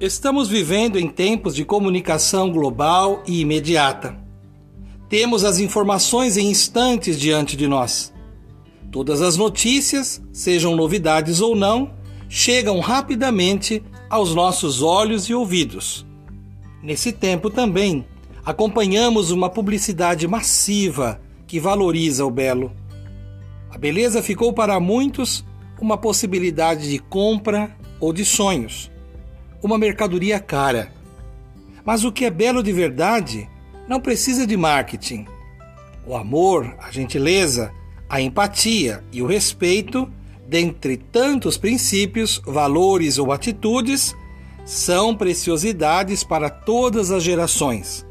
Estamos vivendo em tempos de comunicação global e imediata. Temos as informações em instantes diante de nós. Todas as notícias, sejam novidades ou não, chegam rapidamente aos nossos olhos e ouvidos. Nesse tempo também, acompanhamos uma publicidade massiva que valoriza o belo. A beleza ficou para muitos uma possibilidade de compra ou de sonhos uma mercadoria cara. Mas o que é belo de verdade não precisa de marketing. O amor, a gentileza, a empatia e o respeito, dentre tantos princípios, valores ou atitudes, são preciosidades para todas as gerações.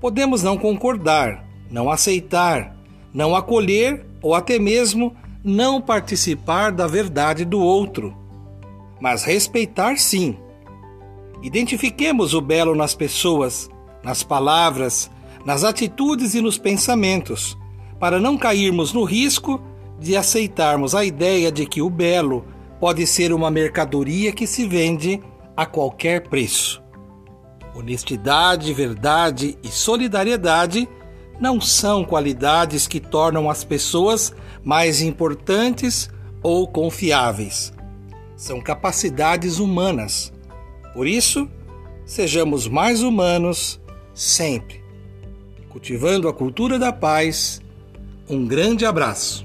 Podemos não concordar, não aceitar, não acolher ou até mesmo não participar da verdade do outro, mas respeitar sim Identifiquemos o belo nas pessoas, nas palavras, nas atitudes e nos pensamentos, para não cairmos no risco de aceitarmos a ideia de que o belo pode ser uma mercadoria que se vende a qualquer preço. Honestidade, verdade e solidariedade não são qualidades que tornam as pessoas mais importantes ou confiáveis. São capacidades humanas por isso, sejamos mais humanos sempre. Cultivando a cultura da paz, um grande abraço.